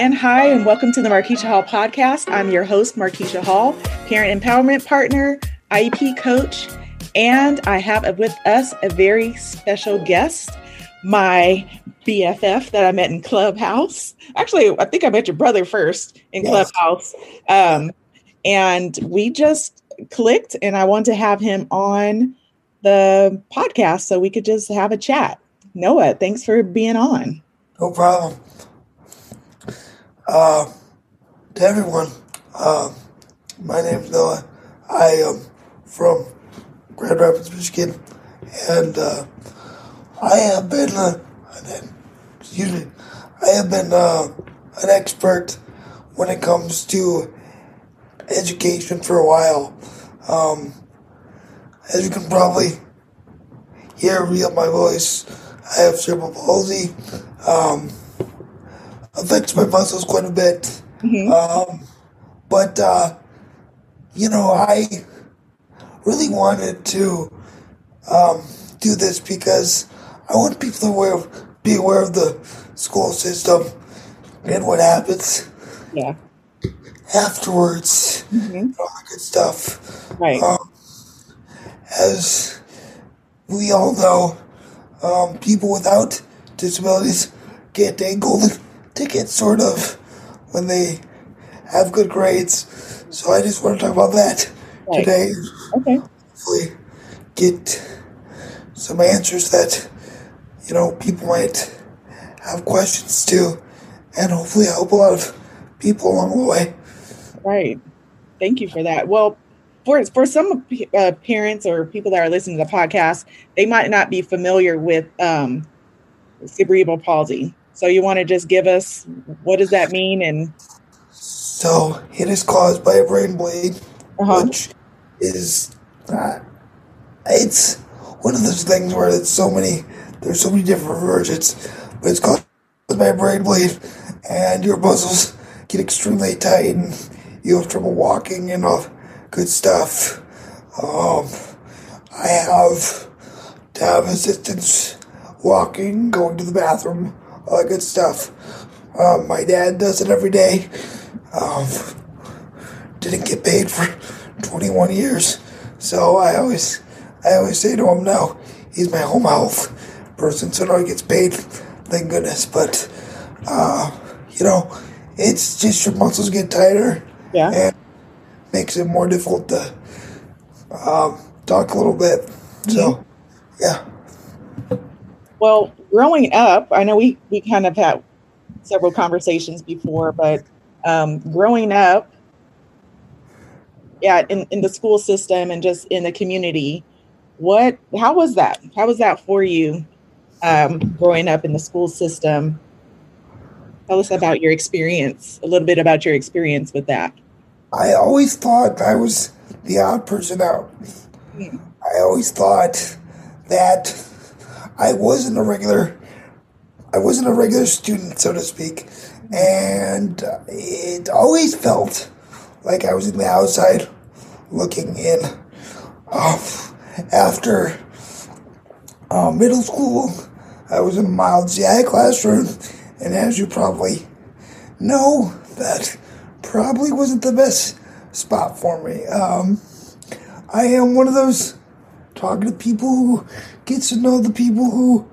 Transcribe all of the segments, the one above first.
And hi, and welcome to the Markeisha Hall podcast. I'm your host, Markeisha Hall, parent empowerment partner, IEP coach, and I have with us a very special guest, my BFF that I met in Clubhouse. Actually, I think I met your brother first in yes. Clubhouse. Um, and we just clicked, and I want to have him on the podcast so we could just have a chat. Noah, thanks for being on. No problem. Uh, to everyone, uh, my name is Noah. I am from Grand Rapids, Michigan, and uh, I have been, uh, excuse me, I have been uh, an expert when it comes to education for a while. Um, as you can probably hear via my voice, I have cerebral palsy. Um, affects my muscles quite a bit. Mm-hmm. Um, but, uh, you know, I really wanted to um, do this because I want people to aware be aware of the school system and what happens. Yeah. Afterwards, mm-hmm. all that good stuff. Right. Um, as we all know, um, people without disabilities get a golden ticket, sort of, when they have good grades. So I just want to talk about that right. today. Okay. Hopefully, get some answers that you know people might have questions to, and hopefully help a lot of people along the way. Right. Thank you for that. Well, for for some uh, parents or people that are listening to the podcast, they might not be familiar with um, cerebral palsy. So you want to just give us what does that mean and so it is caused by a brain bleed, uh-huh. which is uh, it's one of those things where it's so many there's so many different versions, but it's caused by a brain bleed, and your muscles get extremely tight, and you have trouble walking and all good stuff. Um, I have to have assistance walking, going to the bathroom, all that good stuff. Um, my dad does it every day. Um, didn't get paid for 21 years, so I always, I always say to him, "No, he's my home health person, so now he gets paid. Thank goodness." But uh, you know, it's just your muscles get tighter, yeah, and makes it more difficult to um, talk a little bit. So, yeah. Well, growing up, I know we we kind of had several conversations before, but um, growing up, yeah, in, in the school system and just in the community, what how was that? How was that for you um, growing up in the school system? Tell us about your experience, a little bit about your experience with that. I always thought I was the odd person out. Hmm. I always thought that I wasn't a regular I wasn't a regular student, so to speak, and it always felt like I was in the outside looking in. Um, after uh, middle school, I was in a mild GI classroom, and as you probably know, that probably wasn't the best spot for me. Um, I am one of those talkative people who gets to know the people who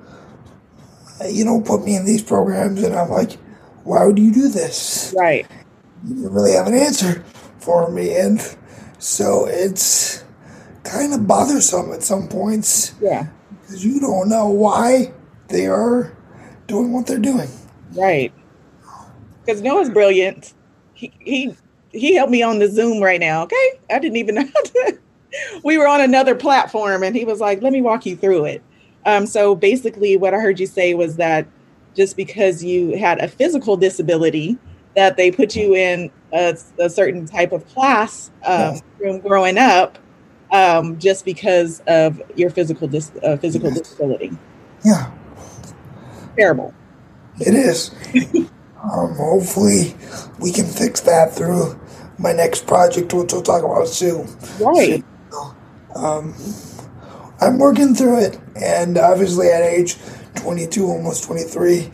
you know, put me in these programs, and I'm like, why would you do this? Right. You really have an answer for me, and so it's kind of bothersome at some points. Yeah. Because you don't know why they are doing what they're doing. Right. Because Noah's brilliant. He he he helped me on the Zoom right now. Okay, I didn't even know. We were on another platform, and he was like, "Let me walk you through it." Um, so basically, what I heard you say was that just because you had a physical disability, that they put you in a, a certain type of class um, from growing up, um, just because of your physical dis- uh, physical disability. Yeah, terrible. It is. um, hopefully, we can fix that through my next project, which we'll talk about soon. Right. Um, I'm working through it, and obviously at age 22, almost 23,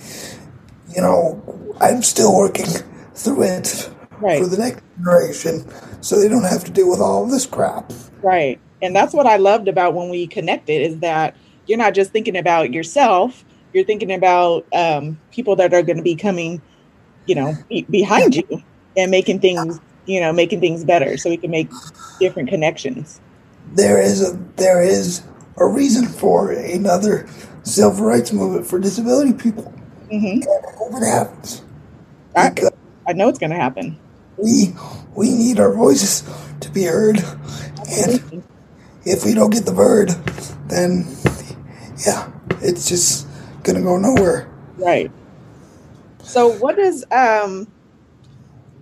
you know, I'm still working through it right. for the next generation so they don't have to deal with all of this crap. Right. And that's what I loved about when we connected is that you're not just thinking about yourself, you're thinking about um, people that are going to be coming, you know, be- behind you and making things, you know, making things better so we can make different connections. There is a there is a reason for another civil rights movement for disability people. Mm-hmm. I hope it happens. I, I know it's going to happen. We we need our voices to be heard, and if we don't get the bird, then yeah, it's just gonna go nowhere. Right. So what does um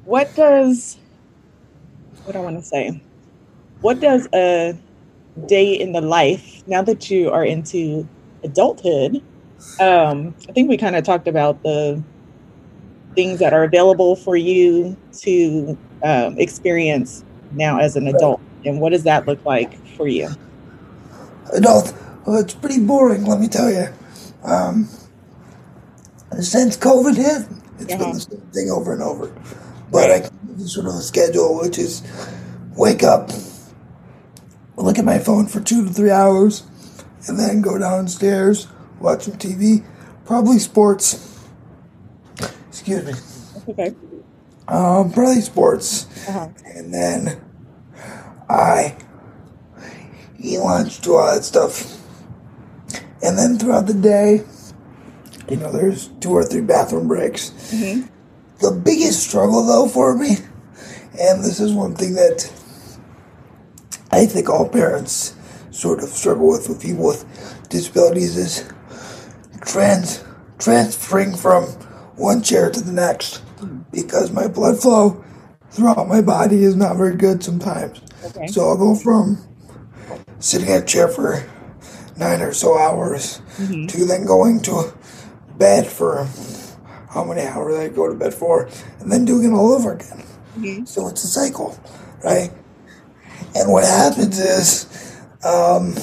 what does what do I want to say? What does a day in the life now that you are into adulthood? Um, I think we kind of talked about the things that are available for you to um, experience now as an adult, and what does that look like for you? Adult, well, it's pretty boring, let me tell you. Um, since COVID hit, it's uh-huh. been the same thing over and over. But. I can sort of a schedule, which is wake up, look at my phone for two to three hours, and then go downstairs, watch some TV, probably sports. Excuse me. Okay. Um, probably sports, uh-huh. and then I eat lunch, do all that stuff. And then throughout the day, you know, there's two or three bathroom breaks. Mm-hmm. The biggest struggle, though, for me, and this is one thing that I think all parents sort of struggle with with people with disabilities, is trans transferring from one chair to the next because my blood flow throughout my body is not very good sometimes. Okay. So I'll go from sitting in a chair for nine or so hours mm-hmm. to then going to bed for how many hours I go to bed for, and then doing it all over again. Mm-hmm. So it's a cycle, right? And what happens is um,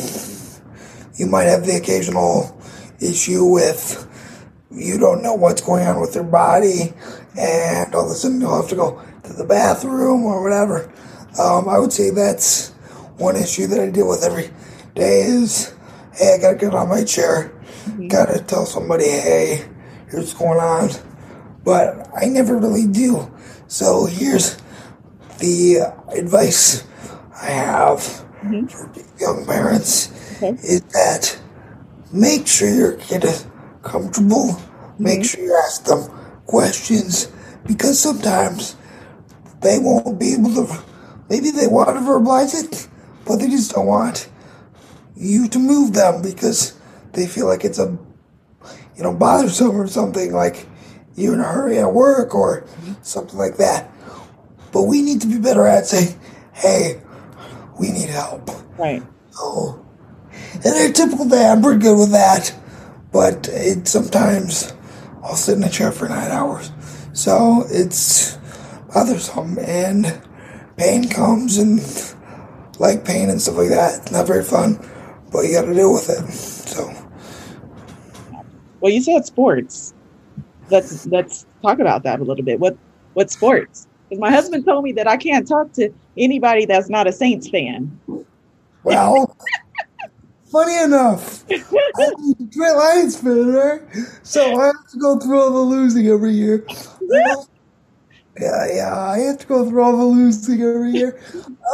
you might have the occasional issue with you don't know what's going on with their body, and all of a sudden you'll have to go to the bathroom or whatever. Um, I would say that's one issue that I deal with every day is, hey, I gotta get on my chair, mm-hmm. gotta tell somebody, hey, here's what's going on. But I never really do. So here's the advice I have mm-hmm. for young parents okay. is that make sure your kid is comfortable. Mm-hmm. Make sure you ask them questions because sometimes they won't be able to. Maybe they want to verbalize it, but they just don't want you to move them because they feel like it's a, you know, bothersome or something like you're in a hurry at work or something like that. But we need to be better at saying, hey, we need help. Right. So, and a typical day, I'm pretty good with that. But it sometimes I'll sit in a chair for nine hours. So it's bothersome and pain comes and like pain and stuff like that. It's not very fun, but you got to deal with it. So. Well, you said sports. Let's let's talk about that a little bit. What what sports? Because my husband told me that I can't talk to anybody that's not a Saints fan. Well, funny enough, I'm a Detroit Lions fan, right? So I have to go through all the losing every year. Yeah, yeah, I have to go through all the losing every year.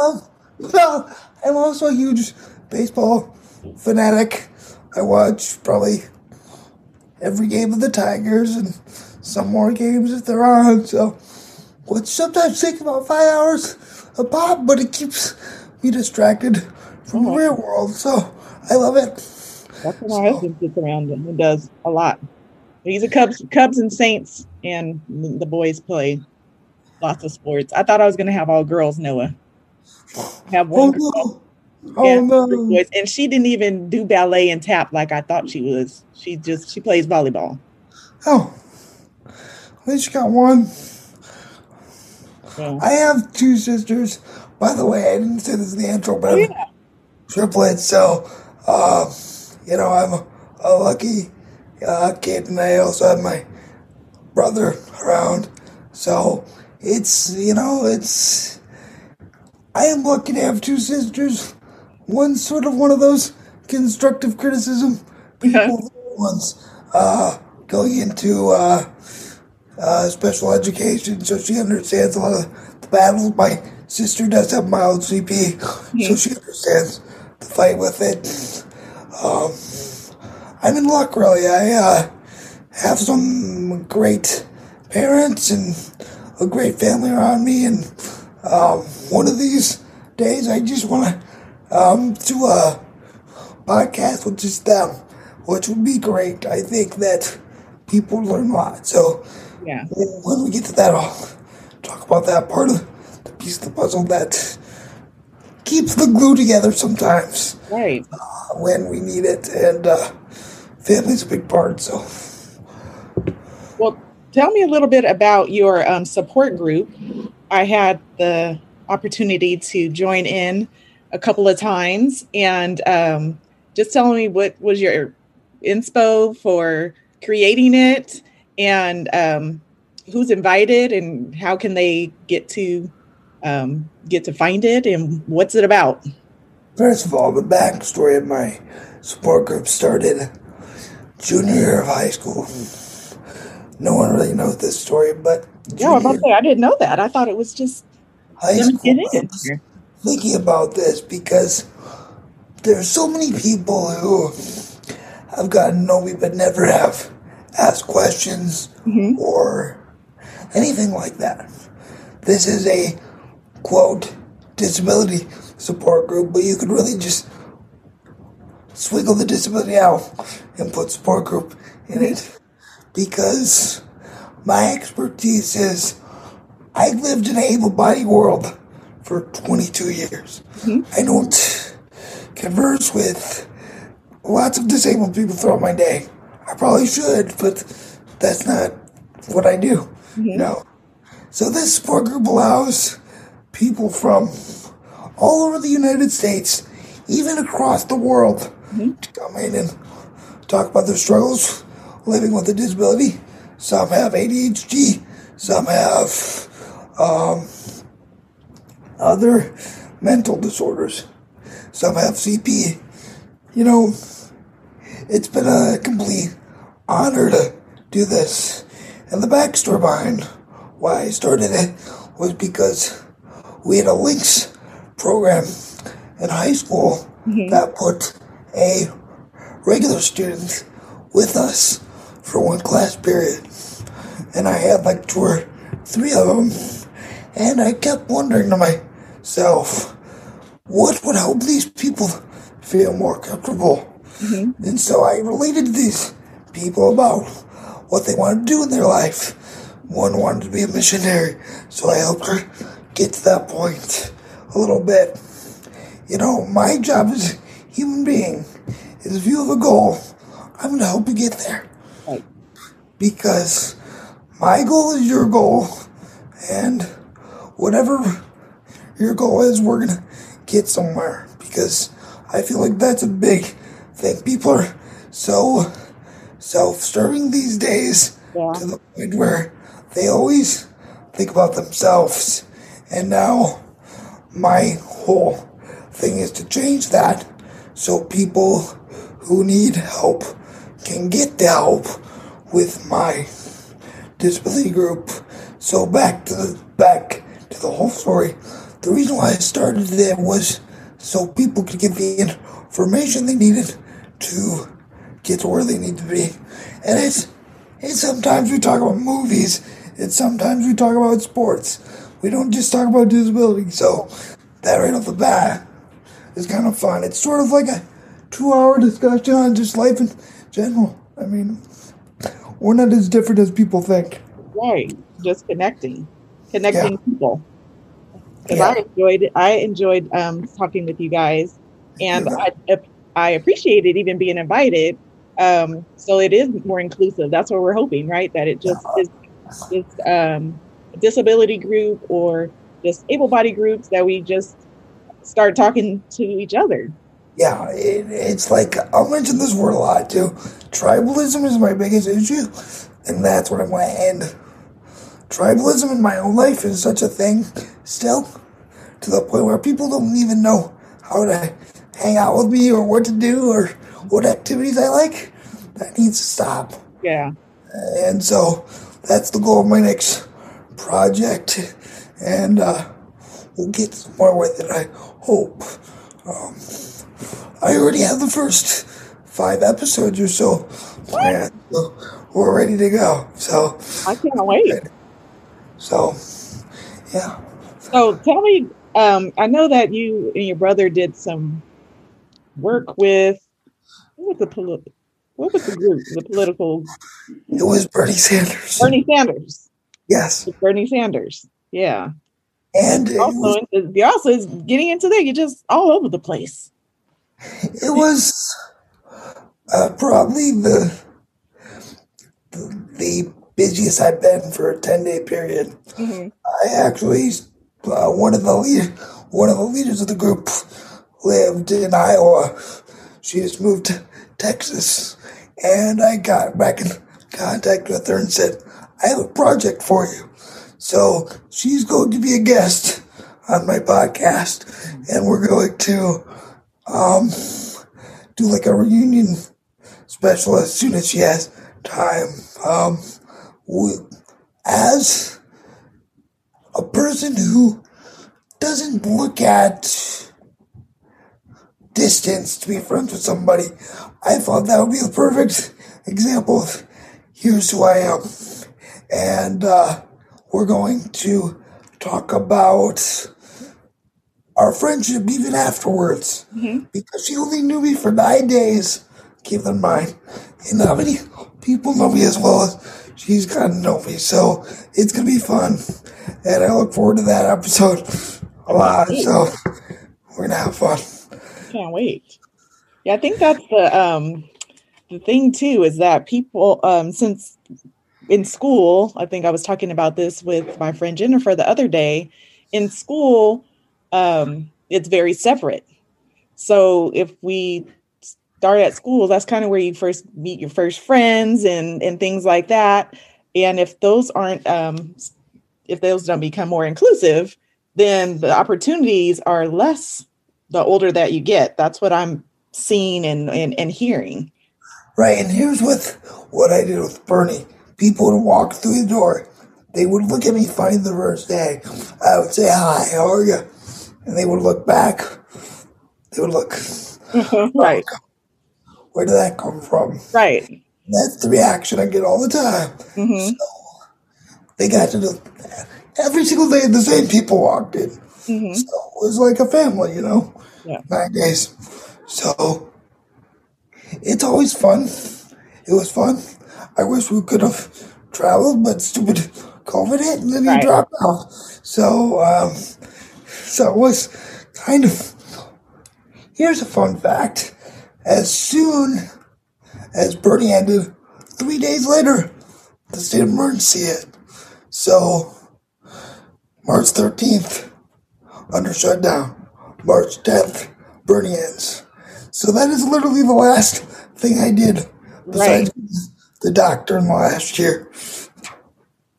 Um, well, I'm also a huge baseball fanatic. I watch probably every game of the Tigers and some more games if they're on. So, which sometimes takes about five hours a pop, but it keeps me distracted from oh. the real world. So, I love it. That's what my so. husband sits around and does a lot. He's a Cubs, Cubs and Saints, and the boys play lots of sports. I thought I was going to have all girls, Noah have one oh, no. Oh, no. and she didn't even do ballet and tap like I thought she was. She just she plays volleyball. Oh, at least you got one. Yeah. I have two sisters. By the way, I didn't say this in the intro, but I'm yeah. triplets. So, uh, you know, I'm a, a lucky uh, kid, and I also have my brother around. So it's, you know, it's. I am lucky to have two sisters. One's sort of one of those constructive criticism people, ones uh, going into uh, uh, special education, so she understands a lot of the battles. My sister does have mild CP, so she understands the fight with it. Um, I'm in luck, really. I uh, have some great parents and a great family around me, and um, one of these days, I just want to um, do a podcast with just them, which would be great. I think that people learn a lot. So yeah. When we get to that, I'll talk about that part of the piece of the puzzle that keeps the glue together sometimes. Right. Uh, when we need it. And uh, family's a big part. So. Well, tell me a little bit about your um, support group. I had the opportunity to join in a couple of times and um, just tell me what was your inspo for creating it and um, who's invited and how can they get to um, get to find it and what's it about? First of all, the backstory of my support group started junior year of high school. No one really knows this story, but yeah, I, say, I didn't know that. I thought it was just high school. Thinking about this because there's so many people who have gotten to know me but never have ask questions mm-hmm. or anything like that. This is a quote disability support group, but you could really just swiggle the disability out and put support group in it because my expertise is I lived in an able bodied world for 22 years. Mm-hmm. I don't converse with lots of disabled people throughout my day. I probably should, but that's not what I do. Mm-hmm. You know. So this support group allows people from all over the United States, even across the world, mm-hmm. to come in and talk about their struggles living with a disability. Some have ADHD, some have um, other mental disorders, some have CP. You know, it's been a complete honor to do this. And the backstory behind why I started it was because we had a links program in high school mm-hmm. that put a regular student with us for one class period. And I had like two or three of them. And I kept wondering to myself, what would help these people feel more comfortable? Mm-hmm. And so I related to these people about what they wanted to do in their life. One wanted to be a missionary, so I helped her get to that point a little bit. You know, my job as a human being is if you have a goal, I'm going to help you get there. Right. Because my goal is your goal, and whatever your goal is, we're going to get somewhere. Because I feel like that's a big thing. People are so self-serving these days yeah. to the point where they always think about themselves. And now my whole thing is to change that so people who need help can get the help with my disability group. So back to the back to the whole story. The reason why I started it was so people could get the information they needed to get to where they need to be. And it's, it's sometimes we talk about movies, and sometimes we talk about sports. We don't just talk about disability. So that right off the bat is kind of fun. It's sort of like a two hour discussion on just life in general. I mean, we're not as different as people think. Right. Just connecting, connecting yeah. people. Because yeah. I enjoyed, I enjoyed um, talking with you guys, and yeah. I, I appreciated even being invited um, so it is more inclusive. That's what we're hoping, right? That it just is this um, disability group or just able body groups that we just start talking to each other. Yeah, it, it's like I'll mention this word a lot too. Tribalism is my biggest issue, and that's what I want to end. Tribalism in my own life is such a thing still, to the point where people don't even know how to hang out with me or what to do or what activities I like. That needs to stop. Yeah. And so that's the goal of my next project. And uh, we'll get somewhere with it, I hope. Um, I already have the first five episodes or so planned. So we're ready to go. So I can't wait. So, yeah. So tell me, um, I know that you and your brother did some work with what was the what was the group the political? It was bernie sanders. Bernie sanders. Yes. Bernie sanders yeah. And also was, into, also is getting into there you're just all over the place. It was uh, probably the, the, the busiest i've been for a 10 day period. Mm-hmm. i actually uh, one of the lead, one of the leaders of the group lived in iowa she just moved to Texas. And I got back in contact with her and said, I have a project for you. So she's going to be a guest on my podcast, and we're going to um, do like a reunion special as soon as she has time. Um, we, as a person who doesn't look at distance to be friends with somebody. I thought that would be the perfect example of here's who I am. And uh, we're going to talk about our friendship even afterwards. Mm-hmm. Because she only knew me for nine days, keep in mind. And how many people know me as well as she's gotten to know me. So it's going to be fun. And I look forward to that episode a lot. So we're going to have fun can't wait. Yeah, I think that's the um the thing too is that people um since in school, I think I was talking about this with my friend Jennifer the other day. In school, um, it's very separate. So if we start at school, that's kind of where you first meet your first friends and and things like that. And if those aren't um, if those don't become more inclusive, then the opportunities are less the older that you get. That's what I'm seeing and, and, and hearing. Right. And here's with what I did with Bernie. People would walk through the door. They would look at me funny the first day. I would say, hi, how are you? And they would look back. They would look. right. Where did that come from? Right. that's the reaction I get all the time. Mm-hmm. So they got to do every single day the same people walked in. Mm-hmm. So it was like a family, you know, yeah. nine days. So it's always fun. It was fun. I wish we could have traveled, but stupid COVID hit and then right. he dropped out. So, um, so it was kind of. Here's a fun fact: as soon as Bernie ended, three days later, the state of emergency hit. So, March 13th, under shutdown. March 10th, Bernie ends. So that is literally the last thing I did besides right. the doctor in the last year.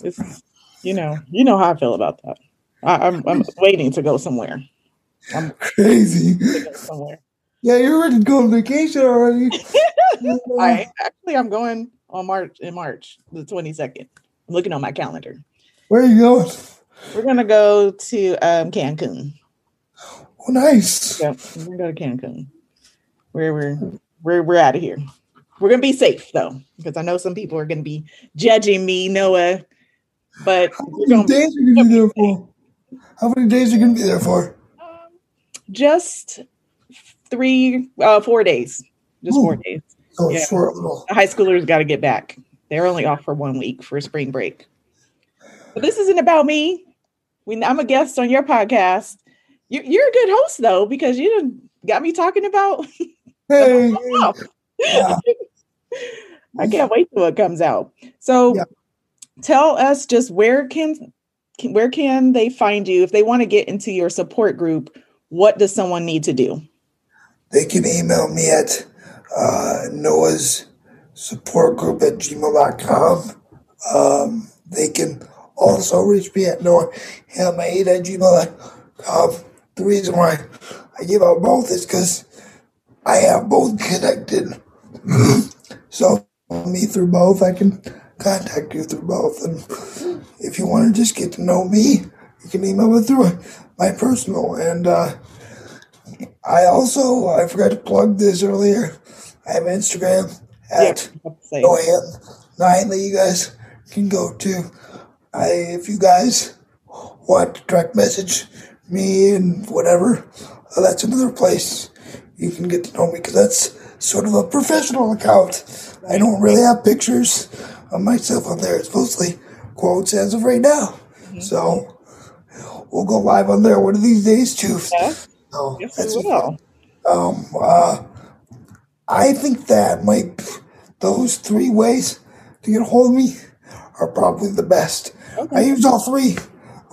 It's, you know, you know how I feel about that. I, am I'm, I'm waiting to go somewhere. I'm crazy. somewhere. Yeah, you're ready to go on vacation already. I actually I'm going on March in March the 22nd. I'm looking on my calendar. Where are you going? We're gonna go to um, Cancun. Oh, nice. Yeah, we're gonna go to Cancun. Where we're we're we're out of here. We're gonna be safe though, because I know some people are gonna be judging me, Noah. But how many days are you gonna be there for? How many days are you gonna be there for? Um, just three, uh, four days. Just Ooh. four days. Oh, yeah. short little. The high schoolers got to get back. They're only off for one week for spring break. But this isn't about me when I'm a guest on your podcast. You, are a good host though because you got me talking about. Hey, yeah. I can't wait till it comes out. So, yeah. tell us just where can where can they find you if they want to get into your support group? What does someone need to do? They can email me at uh, Noah's support group at gmail.com Um, they can also reach me at noaham8 at gmail.com. The reason why I give out both is because I have both connected. so me through both, I can contact you through both. And if you want to just get to know me, you can email me through my personal. And uh, I also, I forgot to plug this earlier. I have Instagram at yeah, Noaham9 that you guys can go to. I, if you guys want to direct message me and whatever, uh, that's another place you can get to know me because that's sort of a professional account. I don't really have pictures of myself on there. It's mostly quotes as of right now. Mm-hmm. So we'll go live on there one of these days too. Yeah. So yes, that's we will. Um, uh, I think that might those three ways to get a hold of me are probably the best. Okay. I use all three.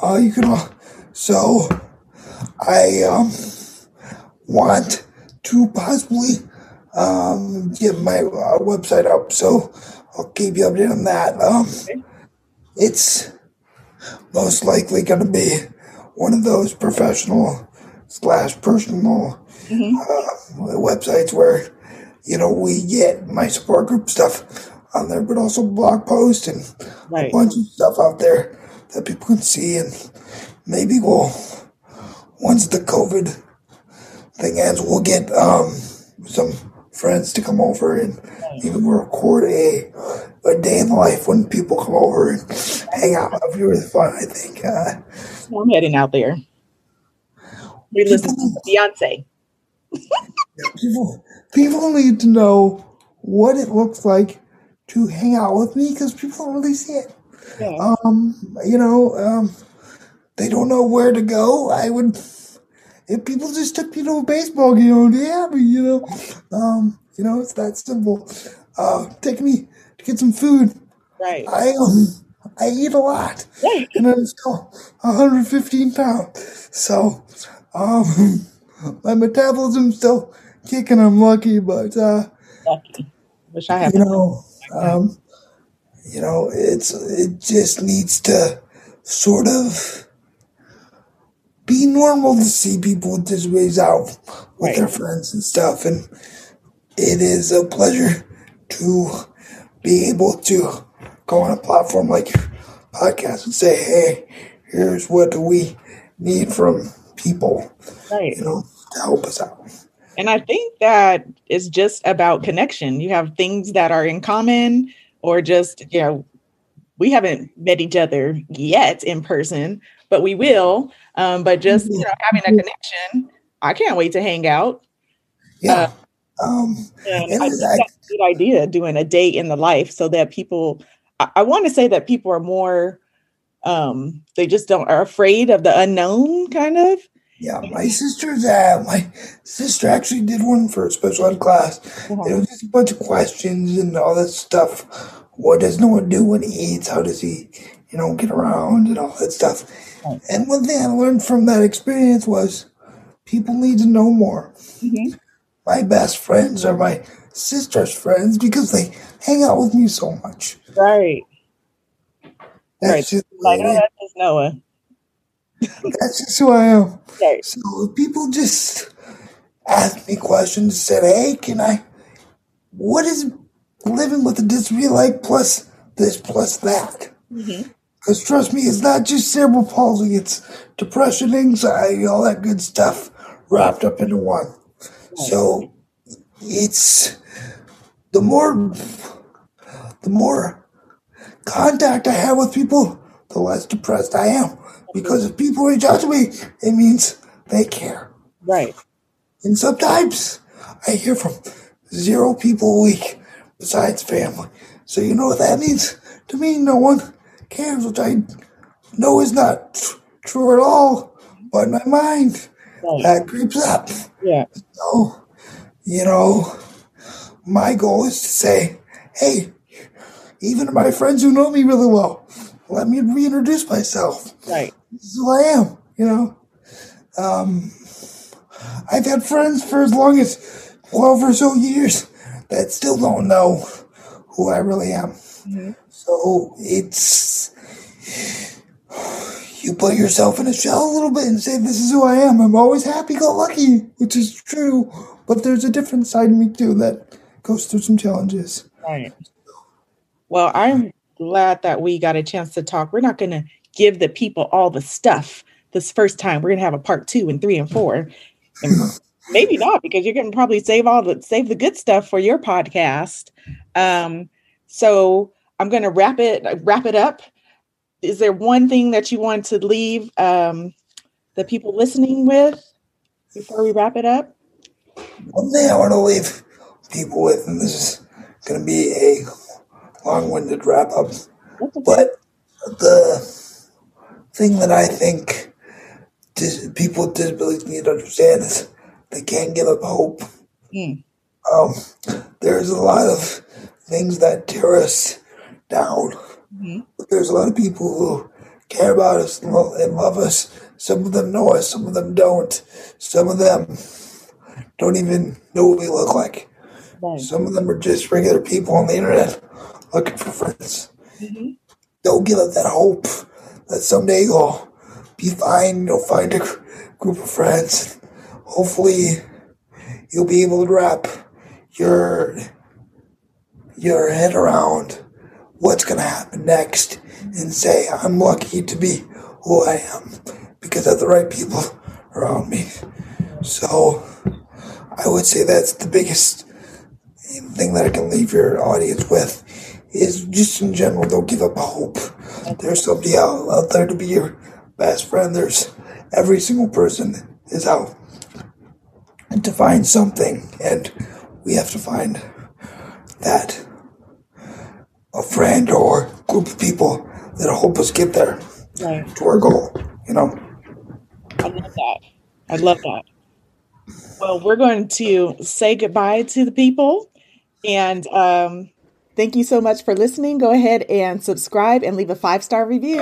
Uh, you can, uh, so I um, want to possibly um, get my uh, website up. So I'll keep you updated on that. Um, okay. It's most likely going to be one of those professional slash personal mm-hmm. uh, websites where you know we get my support group stuff on there, but also blog posts and right. a bunch of stuff out there that people can see, and maybe we'll once the COVID thing ends, we'll get um, some friends to come over and even record a a day in the life when people come over and hang out. It'll be really fun, I think. Uh, I'm heading out there. We listen to Beyonce. people, people need to know what it looks like to hang out with me because people don't really see it. Yeah. Um, you know, um, they don't know where to go. I would, if people just took me to a baseball game, I'd be happy, you know. Um, you know, it's that simple. Uh, take me to get some food. Right. I um, I eat a lot, right. and I'm still 115 pounds. So, um, my metabolism's still kicking. I'm lucky, but uh, lucky. Wish I had. You know, um, you know, it's it just needs to sort of be normal to see people with disabilities out with right. their friends and stuff, and it is a pleasure to be able to go on a platform like your podcast and say, "Hey, here's what we need from people," right. you know, to help us out. And I think that is just about connection. You have things that are in common, or just, you know, we haven't met each other yet in person, but we will. Um, but just, you know, having a connection, I can't wait to hang out. Yeah. Uh, um, and I think that's a good idea doing a date in the life so that people, I, I want to say that people are more, um, they just don't, are afraid of the unknown kind of. Yeah, my sister's uh, my sister actually did one for a special ed class. Uh-huh. It was just a bunch of questions and all that stuff. What does Noah do when he eats? How does he, you know, get around and all that stuff? Right. And one thing I learned from that experience was people need to know more. Mm-hmm. My best friends are my sister's friends because they hang out with me so much. Right. That's right. Just, like, oh, that's just Noah. That's just who I am. Right. So people just ask me questions, said, hey, can I, what is living with a disability like plus this plus that? Because mm-hmm. trust me, it's not just cerebral palsy, it's depression, anxiety, all that good stuff wrapped up into one. Right. So it's the more, the more contact I have with people, the less depressed I am. Because if people reach out to me, it means they care. Right. And sometimes I hear from zero people a week besides family. So you know what that means? To me, no one cares, which I know is not tr- true at all. But in my mind, right. that creeps up. Yeah. So, you know, my goal is to say, hey, even my friends who know me really well, let me reintroduce myself. Right this is who I am, you know. Um, I've had friends for as long as 12 or so years that still don't know who I really am. Mm-hmm. So it's you put yourself in a shell a little bit and say, This is who I am. I'm always happy go lucky, which is true. But there's a different side of me too that goes through some challenges. Right. Well, I'm glad that we got a chance to talk. We're not going to give the people all the stuff this first time. We're going to have a part two and three and four. And maybe not because you're going to probably save all the save the good stuff for your podcast. Um, so I'm going to wrap it wrap it up. Is there one thing that you want to leave um, the people listening with before we wrap it up? One thing I want to leave people with, and this is going to be a long-winded wrap up, but the thing that I think dis- people with disabilities need to understand is they can't give up hope. Mm. Um, there's a lot of things that tear us down. Mm-hmm. But there's a lot of people who care about us and love us. Some of them know us, some of them don't. Some of them don't even know what we look like. Right. Some of them are just regular people on the internet looking for friends. Mm-hmm. Don't give up that hope that someday you'll be fine. You'll find a group of friends. Hopefully, you'll be able to wrap your your head around what's going to happen next and say, I'm lucky to be who I am because of the right people around me. So I would say that's the biggest thing that I can leave your audience with is just in general, don't give up hope. There's somebody out, out there to be your best friend. There's every single person is out and to find something, and we have to find that a friend or group of people that'll help us get there right. to our goal. You know. I love that. I love that. Well, we're going to say goodbye to the people, and um, thank you so much for listening. Go ahead and subscribe and leave a five star review.